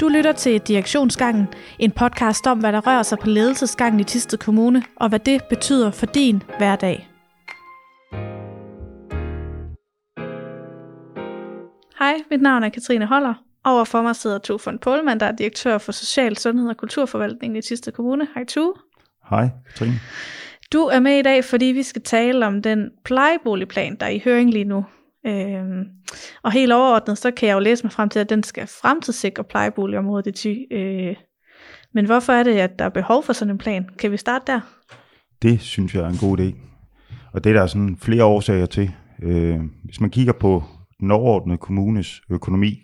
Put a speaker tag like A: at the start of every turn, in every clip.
A: Du lytter til Direktionsgangen, en podcast om, hvad der rører sig på ledelsesgangen i Tisted Kommune, og hvad det betyder for din hverdag. Hej, mit navn er Katrine Holler. Over for mig sidder to von Pohlmann, der er direktør for Social Sundhed og Kulturforvaltningen i Tisted Kommune. Hej Tue.
B: Hej, Katrine.
A: Du er med i dag, fordi vi skal tale om den plejeboligplan, der er i høring lige nu. Øhm, og helt overordnet, så kan jeg jo læse mig frem til, at den skal fremtidssikre plejeboligområdet i Thy. Øh, men hvorfor er det, at der er behov for sådan en plan? Kan vi starte der?
B: Det synes jeg er en god idé. Og det er der sådan flere årsager til. Øh, hvis man kigger på den overordnede kommunes økonomi,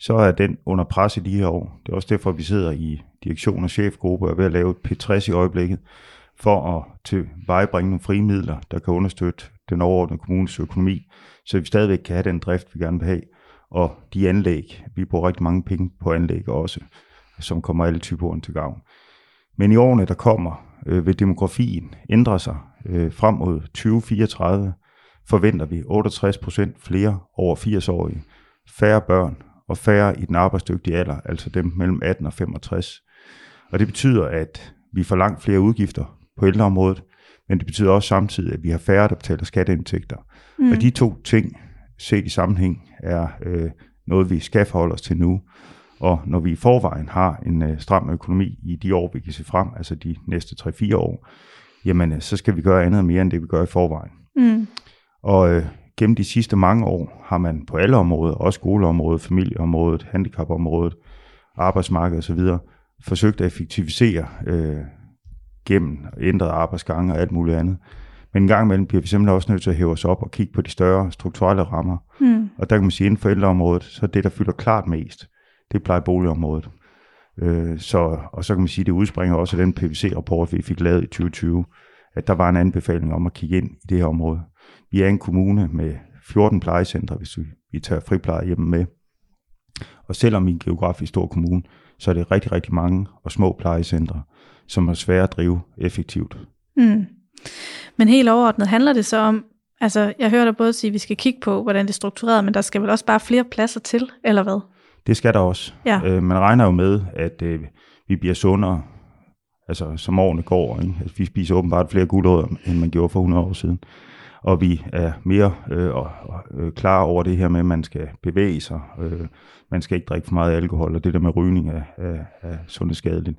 B: så er den under pres i de her år. Det er også derfor, vi sidder i direktion og chefgruppe og er ved at lave et P60 i øjeblikket, for at tilvejebringe nogle frie midler, der kan understøtte den overordnede kommunes økonomi, så vi stadigvæk kan have den drift, vi gerne vil have, og de anlæg, vi bruger rigtig mange penge på anlæg også, som kommer alle typer til gavn. Men i årene, der kommer, øh, vil demografien ændre sig. Øh, frem mod 2034 forventer vi 68% flere over 80-årige, færre børn og færre i den arbejdsdygtige alder, altså dem mellem 18 og 65. Og det betyder, at vi får langt flere udgifter på ældreområdet, men det betyder også samtidig, at vi har færre, der betaler skatteindtægter. Mm. Og de to ting, set i sammenhæng, er øh, noget, vi skal forholde os til nu. Og når vi i forvejen har en øh, stram økonomi i de år, vi kan se frem, altså de næste 3-4 år, jamen øh, så skal vi gøre andet mere end det, vi gør i forvejen. Mm. Og øh, gennem de sidste mange år har man på alle områder, også skoleområdet, familieområdet, handicapområdet, arbejdsmarkedet osv., forsøgt at effektivisere øh, gennem ændrede arbejdsgange og alt muligt andet. Men en gang imellem bliver vi simpelthen også nødt til at hæve os op og kigge på de større strukturelle rammer. Mm. Og der kan man sige, at inden for ældreområdet, så det, der fylder klart mest, det plejer boligområdet. Øh, så, og så kan man sige, at det udspringer også af den PVC-rapport, vi fik lavet i 2020, at der var en anbefaling om at kigge ind i det her område. Vi er en kommune med 14 plejecentre, hvis vi, vi tager fripleje hjemme med. Og selvom vi er en geografisk stor kommune, så er det rigtig, rigtig mange og små plejecentre, som er svære at drive effektivt. Mm.
A: Men helt overordnet handler det så om, altså jeg hører dig både sige, at vi skal kigge på, hvordan det er struktureret, men der skal vel også bare flere pladser til, eller hvad?
B: Det skal der også. Ja. Øh, man regner jo med, at øh, vi bliver sundere, altså som årene går. Ikke? Altså, vi spiser åbenbart flere guldrødder, end man gjorde for 100 år siden. Og vi er mere øh, og, øh, klar over det her med, at man skal bevæge sig. Øh, man skal ikke drikke for meget alkohol, og det der med rygning er, er, er sundhedsskadeligt.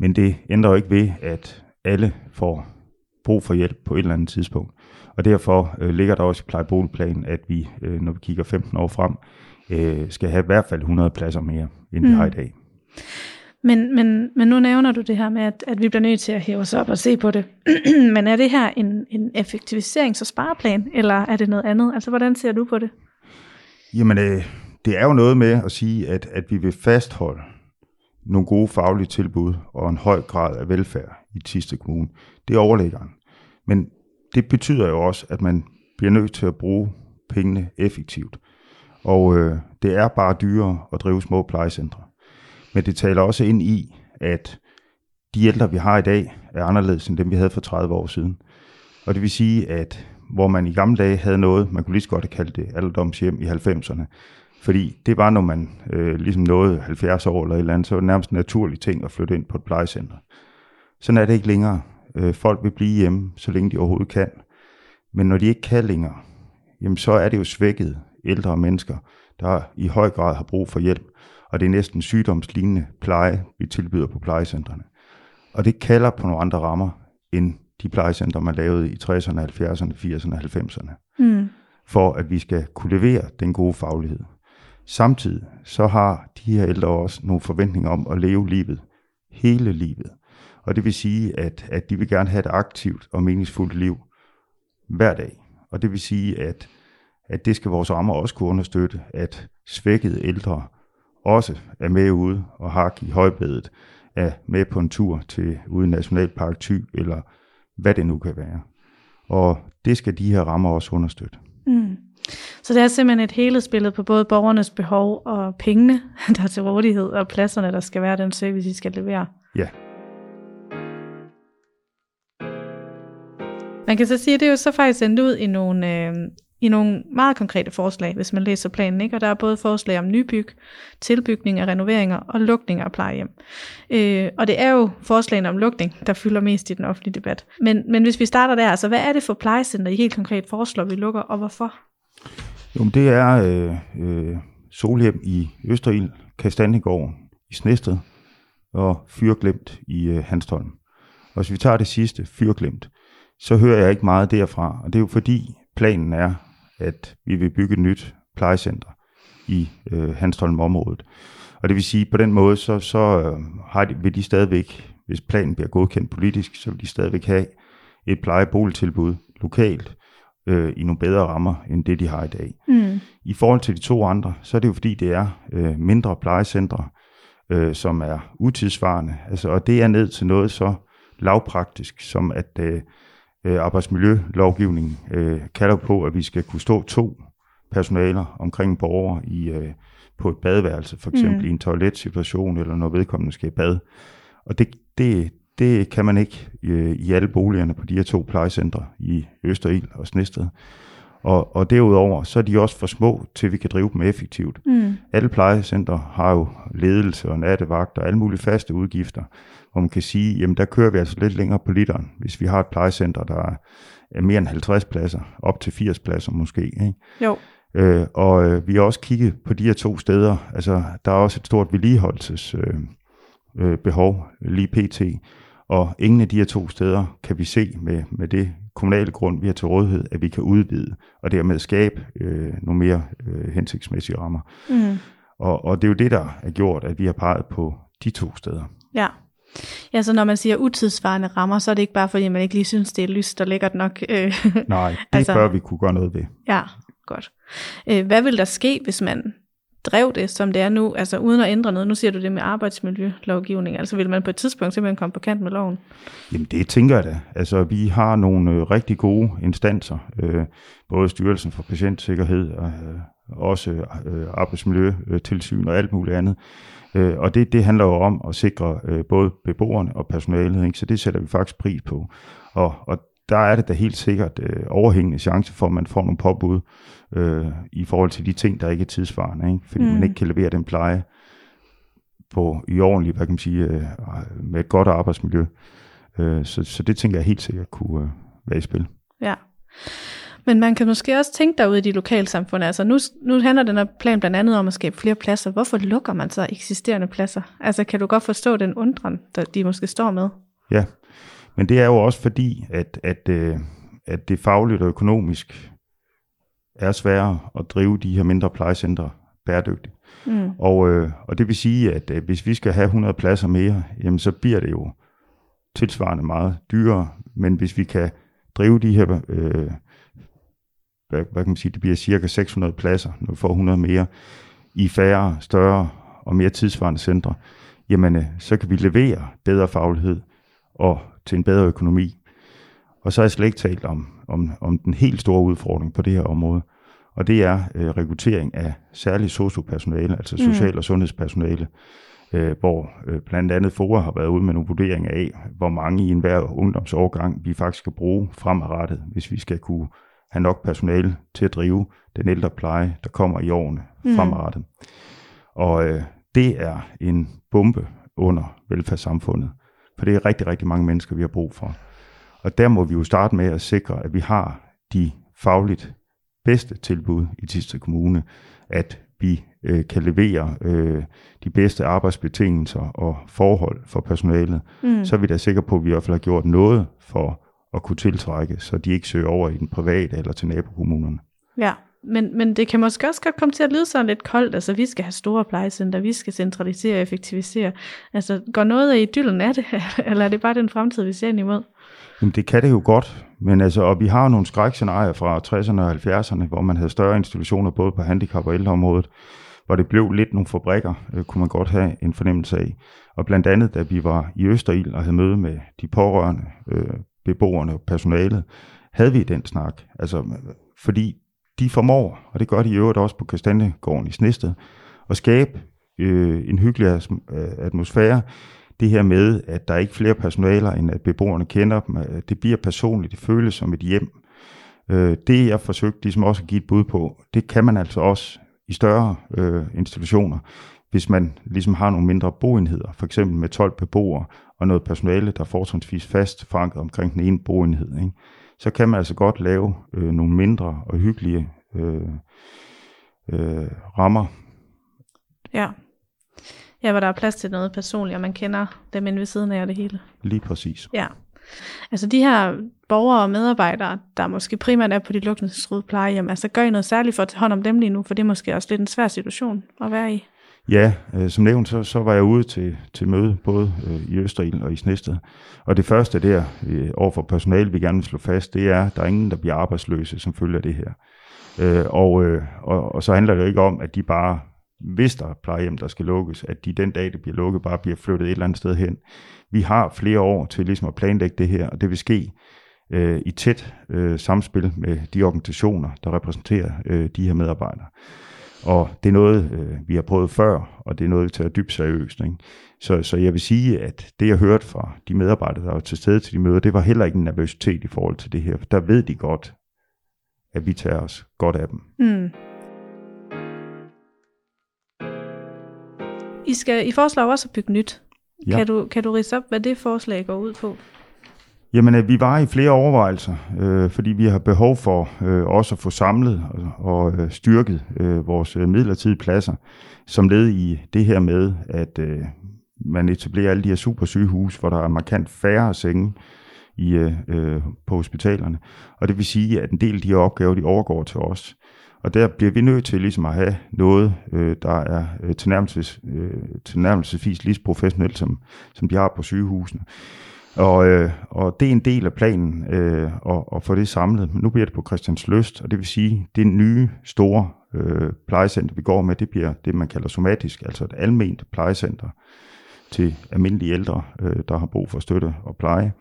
B: Men det ændrer jo ikke ved, at alle får brug for hjælp på et eller andet tidspunkt. Og derfor øh, ligger der også i plejeboligplanen, at vi, øh, når vi kigger 15 år frem, øh, skal have i hvert fald 100 pladser mere, end mm. vi har i dag.
A: Men, men, men nu nævner du det her med, at, at vi bliver nødt til at hæve os op og se på det. men er det her en, en effektiviserings- og spareplan, eller er det noget andet? Altså, hvordan ser du på det?
B: Jamen, øh, det er jo noget med at sige, at, at vi vil fastholde nogle gode faglige tilbud og en høj grad af velfærd i Tiste Kommune. Det er overlæggeren. Men det betyder jo også, at man bliver nødt til at bruge pengene effektivt. Og øh, det er bare dyrere at drive små plejecentre. Men det taler også ind i, at de ældre, vi har i dag, er anderledes end dem, vi havde for 30 år siden. Og det vil sige, at hvor man i gamle dage havde noget, man kunne lige så godt have kaldt det alderdomshjem i 90'erne, fordi det var, når man øh, ligesom nåede 70 år eller et eller andet, så var det nærmest en naturlig ting at flytte ind på et plejecenter. Sådan er det ikke længere. Øh, folk vil blive hjemme, så længe de overhovedet kan. Men når de ikke kan længere, jamen så er det jo svækket ældre mennesker, der i høj grad har brug for hjælp. Og det er næsten sygdomslignende pleje, vi tilbyder på plejecentrene. Og det kalder på nogle andre rammer, end de plejecentre, man lavede i 60'erne, 70'erne, 80'erne og 90'erne. Mm. For at vi skal kunne levere den gode faglighed. Samtidig så har de her ældre også nogle forventninger om at leve livet, hele livet. Og det vil sige, at, at de vil gerne have et aktivt og meningsfuldt liv hver dag. Og det vil sige, at, at det skal vores rammer også kunne understøtte, at svækkede ældre også er med ude og har i højbedet, er med på en tur til ude i Nationalpark Thy, eller hvad det nu kan være. Og det skal de her rammer også understøtte. Mm.
A: Så det er simpelthen et helhedsbillede på både borgernes behov og pengene, der er til rådighed, og pladserne, der skal være den service, de skal levere.
B: Ja.
A: Man kan så sige, at det er jo så faktisk endt ud i nogle, øh, i nogle meget konkrete forslag, hvis man læser planen. Ikke? Og der er både forslag om nybyg, tilbygning af renoveringer og lukning af plejehjem. Øh, og det er jo forslagene om lukning, der fylder mest i den offentlige debat. Men, men hvis vi starter der, altså hvad er det for plejecenter, I helt konkret foreslår, vi lukker, og hvorfor?
B: Jo, det er øh, øh, Solhjem i Østerild, Kastanjegården i Snested og Fyrglemt i øh, Hanstholm. Og hvis vi tager det sidste, Fyrglemt, så hører jeg ikke meget derfra. Og det er jo fordi planen er, at vi vil bygge et nyt plejecenter i øh, Hanstholm-området. Og det vil sige, på den måde, så, så øh, har de, vil de stadigvæk, hvis planen bliver godkendt politisk, så vil de stadigvæk have et plejeboligtilbud lokalt øh, i nogle bedre rammer, end det de har i dag. Mm. I forhold til de to andre, så er det jo fordi, det er øh, mindre plejecentre, øh, som er utidsvarende, altså, og det er ned til noget så lavpraktisk, som at øh, øh, arbejdsmiljølovgivningen øh, kalder på, at vi skal kunne stå to personaler omkring borgere i, øh, på et badeværelse, for eksempel mm. i en toiletsituation, eller når vedkommende skal i bad. Og det, det, det kan man ikke øh, i alle boligerne på de her to plejecentre i Østerild og Snested. Og, og derudover, så er de også for små, til vi kan drive dem effektivt. Mm. Alle plejecenter har jo ledelse og nattevagt og alle mulige faste udgifter, hvor man kan sige, jamen der kører vi altså lidt længere på literen, hvis vi har et plejecenter, der er mere end 50 pladser, op til 80 pladser måske. Ikke?
A: Jo.
B: Øh, og øh, vi har også kigget på de her to steder. Altså, der er også et stort vedligeholdelsesbehov øh, øh, behov, lige pt. Og ingen af de her to steder kan vi se med, med det kommunale grund, vi har til rådighed, at vi kan udvide, og dermed skabe øh, nogle mere øh, hensigtsmæssige rammer. Mm. Og, og det er jo det, der er gjort, at vi har peget på de to steder.
A: Ja. Ja, så når man siger utidsvarende rammer, så er det ikke bare fordi, man ikke lige synes, det er lyst og lækkert nok.
B: Øh, Nej, det altså, bør vi kunne gøre noget ved.
A: Ja, godt. Øh, hvad vil der ske, hvis man drev det, som det er nu, altså uden at ændre noget? Nu siger du det med arbejdsmiljølovgivning, altså vil man på et tidspunkt simpelthen komme på kant med loven?
B: Jamen det tænker jeg da. Altså vi har nogle øh, rigtig gode instanser, øh, både Styrelsen for Patientsikkerhed og øh, også øh, arbejdsmiljøtilsyn og alt muligt andet. Øh, og det, det handler jo om at sikre øh, både beboerne og personalet, ikke? så det sætter vi faktisk pris på. Og, og der er det da helt sikkert øh, overhængende chance for, at man får nogle påbud øh, i forhold til de ting, der ikke er tidsvarende, ikke? fordi mm. man ikke kan levere den pleje på i ordentligt, hvad kan man sige, øh, med et godt arbejdsmiljø. Øh, så, så det tænker jeg helt sikkert kunne øh, være i spil.
A: Ja. Men man kan måske også tænke derude i de lokalsamfund, altså nu, nu handler den her plan blandt andet om at skabe flere pladser. Hvorfor lukker man så eksisterende pladser? Altså kan du godt forstå den undren, der de måske står med?
B: Ja, men det er jo også fordi, at, at, øh, at det fagligt og økonomisk er sværere at drive de her mindre plejecentre bæredygtigt. Mm. Og, øh, og det vil sige, at øh, hvis vi skal have 100 pladser mere, jamen så bliver det jo tilsvarende meget dyrere. Men hvis vi kan drive de her, øh, hvad, hvad kan man sige, det bliver cirka 600 pladser, når vi får 100 mere, i færre, større og mere tidsvarende centre, jamen øh, så kan vi levere bedre faglighed og til en bedre økonomi. Og så har jeg slet ikke talt om, om, om den helt store udfordring på det her område, og det er øh, rekruttering af særligt sociopersonale, altså mm. social- og sundhedspersonale, øh, hvor øh, blandt andet FOA har været ude med nogle vurderinger af, hvor mange i enhver ungdomsårgang vi faktisk skal bruge fremadrettet, hvis vi skal kunne have nok personale til at drive den ældre pleje, der kommer i årene mm. fremadrettet. Og øh, det er en bombe under velfærdssamfundet. For det er rigtig, rigtig mange mennesker, vi har brug for. Og der må vi jo starte med at sikre, at vi har de fagligt bedste tilbud i Tisted Kommune, at vi øh, kan levere øh, de bedste arbejdsbetingelser og forhold for personalet, mm. så er vi da sikre på, at vi i hvert fald har gjort noget for at kunne tiltrække, så de ikke søger over i den private eller til nabokommunerne.
A: Ja. Men, men det kan måske også godt komme til at lyde sådan lidt koldt. Altså, vi skal have store plejecenter, vi skal centralisere og effektivisere. Altså, går noget af idyllen af det, eller er det bare den fremtid, vi ser ind imod?
B: Jamen, det kan det jo godt, men altså, og vi har nogle skrækscenarier fra 60'erne og 70'erne, hvor man havde større institutioner både på handicap- og ældreområdet, hvor det blev lidt nogle fabrikker, øh, kunne man godt have en fornemmelse af. Og blandt andet, da vi var i Østerild og havde møde med de pårørende, øh, beboerne og personalet, havde vi den snak. Altså, fordi de formår, og det gør de i øvrigt også på Kastanjegården i Snested, at skabe øh, en hyggelig øh, atmosfære. Det her med, at der er ikke flere personaler, end at beboerne kender dem. Det bliver personligt, det føles som et hjem. Øh, det jeg forsøgte ligesom også at give et bud på, det kan man altså også i større øh, institutioner, hvis man ligesom har nogle mindre boenheder, for eksempel med 12 beboere og noget personale, der er fortrinsvis fast forankret omkring den ene boenhed, ikke? Så kan man altså godt lave øh, nogle mindre og hyggelige øh, øh, rammer.
A: Ja. Ja, hvor der er plads til noget personligt, og man kender dem inde ved siden af det hele.
B: Lige præcis.
A: Ja. Altså de her borgere og medarbejdere, der måske primært er på de lukningstruede plejehjem, altså gør I noget særligt for at tage hånd om dem lige nu, for det er måske også lidt en svær situation at være i.
B: Ja, øh, som nævnt, så, så var jeg ude til, til møde både øh, i Østerild og i Snested. Og det første der øh, overfor personale, vi gerne vil slå fast, det er, at der er ingen, der bliver arbejdsløse som følge af det her. Øh, og, øh, og, og så handler det jo ikke om, at de bare, hvis der er plejehjem, der skal lukkes, at de den dag, det bliver lukket, bare bliver flyttet et eller andet sted hen. Vi har flere år til ligesom at planlægge det her, og det vil ske øh, i tæt øh, samspil med de organisationer, der repræsenterer øh, de her medarbejdere. Og det er noget, øh, vi har prøvet før, og det er noget, vi tager dybt seriøst. Ikke? Så, så jeg vil sige, at det jeg hørte fra de medarbejdere, der var til stede til de møder, det var heller ikke en nervøsitet i forhold til det her. For der ved de godt, at vi tager os godt af dem.
A: Mm. I, skal, I foreslår også at bygge nyt. Ja. Kan, du, kan du rise op, hvad det forslag går ud på?
B: Jamen, øh, vi var i flere overvejelser, øh, fordi vi har behov for øh, også at få samlet og, og øh, styrket øh, vores øh, midlertidige pladser, som led i det her med, at øh, man etablerer alle de her supersygehus, hvor der er markant færre senge i, øh, øh, på hospitalerne. Og det vil sige, at en del af de her opgaver, de overgår til os. Og der bliver vi nødt til ligesom at have noget, øh, der er øh, tilnærmelses, øh, tilnærmelsesvis lige så professionelt, som, som de har på sygehusene. Og, øh, og det er en del af planen øh, at, at få det samlet. Nu bliver det på Christians Lyst, og det vil sige, det nye store øh, plejecenter, vi går med, det bliver det, man kalder somatisk, altså et alment plejecenter til almindelige ældre, øh, der har brug for støtte og pleje.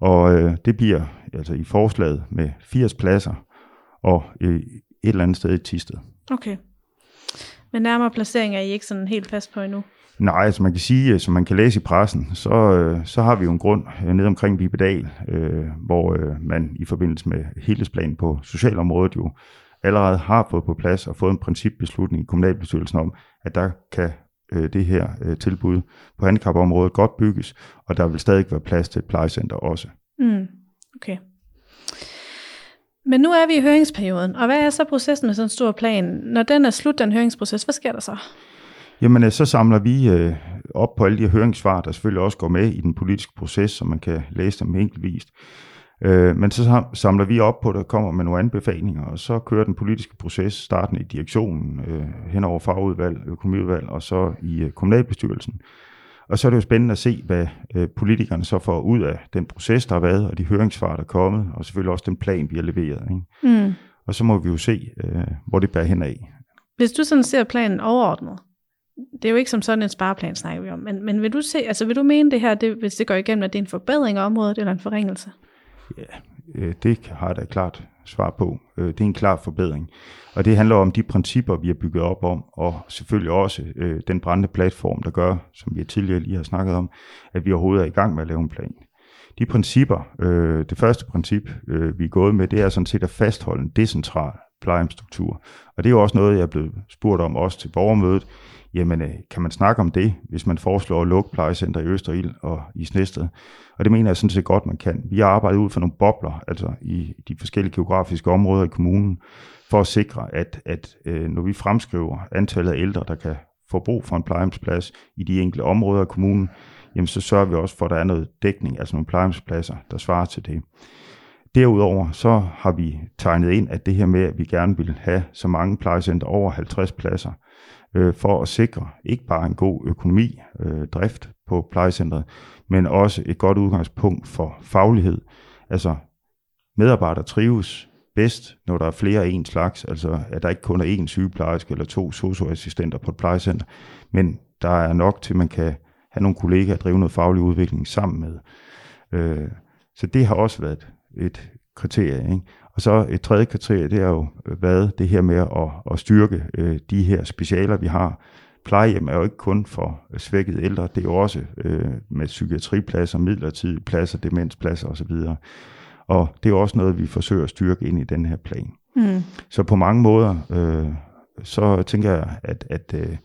B: Og øh, det bliver altså i forslaget med 80 pladser og øh, et eller andet sted i Tisted.
A: Okay. Men nærmere placering er I ikke sådan helt fast på endnu?
B: Nej, altså man kan sige, øh, som man kan læse i pressen, så, øh, så har vi jo en grund øh, nede ned omkring Vibedal, øh, hvor øh, man i forbindelse med helhedsplanen på socialområdet jo allerede har fået på plads og fået en principbeslutning i kommunalbestyrelsen om, at der kan øh, det her øh, tilbud på handicapområdet godt bygges, og der vil stadig være plads til et plejecenter også.
A: Mm, okay. Men nu er vi i høringsperioden, og hvad er så processen med sådan en stor plan? Når den er slut, den høringsproces, hvad sker der så?
B: Jamen, øh, så samler vi øh, op på alle de høringssvar, der selvfølgelig også går med i den politiske proces, så man kan læse dem enkeltvist. Øh, men så samler vi op på, der kommer med nogle anbefalinger, og så kører den politiske proces starten i direktionen, øh, hen over fagudvalg, økonomiudvalg, og så i øh, kommunalbestyrelsen. Og så er det jo spændende at se, hvad øh, politikerne så får ud af den proces, der har været, og de høringssvar, der er kommet, og selvfølgelig også den plan, vi har leveret. Ikke? Mm. Og så må vi jo se, øh, hvor det bærer hen af.
A: Hvis du sådan ser planen overordnet, det er jo ikke som sådan en spareplan, snakker vi om, men, men vil du se, altså vil du mene det her, det, hvis det går igennem, at det er en forbedring af området eller en forringelse?
B: Ja, øh, det har jeg da klart svar på. Øh, det er en klar forbedring. Og det handler om de principper, vi har bygget op om, og selvfølgelig også øh, den brændende platform, der gør, som vi tidligere lige har snakket om, at vi overhovedet er i gang med at lave en plan. De principper, øh, det første princip, vi er gået med, det er sådan set at fastholde en decentral plejehjemstruktur. Og det er jo også noget, jeg er blevet spurgt om også til borgermødet jamen øh, kan man snakke om det, hvis man foreslår at lukke plejecenter i Østerild og i Snested? Og det mener jeg sådan set godt, man kan. Vi har arbejdet ud for nogle bobler, altså i de forskellige geografiske områder i kommunen, for at sikre, at, at øh, når vi fremskriver antallet af ældre, der kan få brug for en plejehjemsplads i de enkelte områder af kommunen, jamen så sørger vi også for, at der er noget dækning, altså nogle plejehjemspladser, der svarer til det. Derudover så har vi tegnet ind, at det her med, at vi gerne vil have så mange plejecenter over 50 pladser, øh, for at sikre ikke bare en god økonomi, øh, drift på plejecentret, men også et godt udgangspunkt for faglighed. Altså medarbejdere trives bedst, når der er flere af en slags, altså at der ikke kun er én sygeplejerske eller to socioassistenter på et plejecenter, men der er nok til, at man kan have nogle kollegaer drive noget faglig udvikling sammen med. Øh, så det har også været et kriterie. Ikke? Og så et tredje kriterie, det har jo været det her med at, at styrke øh, de her specialer, vi har. Plejehjem er jo ikke kun for svækkede ældre, det er jo også øh, med psykiatripladser, midlertidige pladser, demenspladser osv. Og det er også noget, vi forsøger at styrke ind i den her plan.
A: Mm.
B: Så på mange måder, øh, så tænker jeg, at, at øh,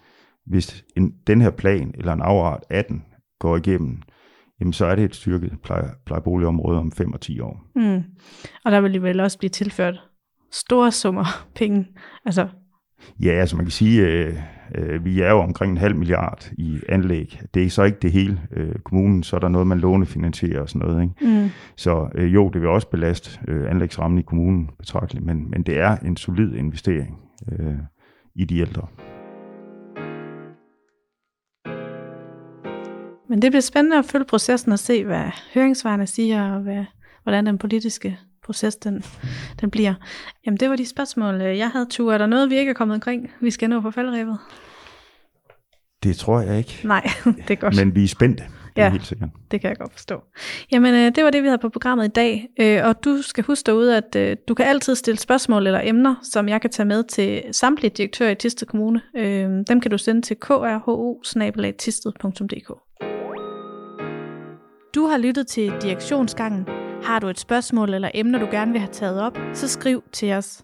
B: hvis en, den her plan, eller en afart af den, går igennem, jamen så er det et styrket pleje, plejeboligområde om 5 og 10 år.
A: Mm. Og der vil det vel også blive tilført store summer penge. Altså,
B: Ja, altså man kan sige, øh, øh, vi er jo omkring en halv milliard i anlæg. Det er så ikke det hele. Øh, kommunen, så er der noget, man lånefinansierer og sådan noget. Ikke?
A: mm.
B: Så øh, jo, det vil også belaste øh, anlægsrammen i kommunen betragteligt, men, men det er en solid investering øh, i de ældre.
A: Men det bliver spændende at følge processen og se, hvad høringsvarene siger, og hvad, hvordan den politiske proces den, den bliver. Jamen det var de spørgsmål, øh, jeg havde, Ture. Er der noget, vi ikke er kommet omkring, vi skal nå på faldrevet?
B: Det tror jeg ikke,
A: Nej, det er godt.
B: men vi er spændte. Det er
A: Ja.
B: helt sikkert.
A: Det kan jeg godt forstå. Jamen, øh, det var det, vi havde på programmet i dag. Øh, og du skal huske derude, at øh, du kan altid stille spørgsmål eller emner, som jeg kan tage med til samtlige direktører i Tisted Kommune. Øh, dem kan du sende til krho du har lyttet til Direktionsgangen. Har du et spørgsmål eller emner, du gerne vil have taget op, så skriv til os.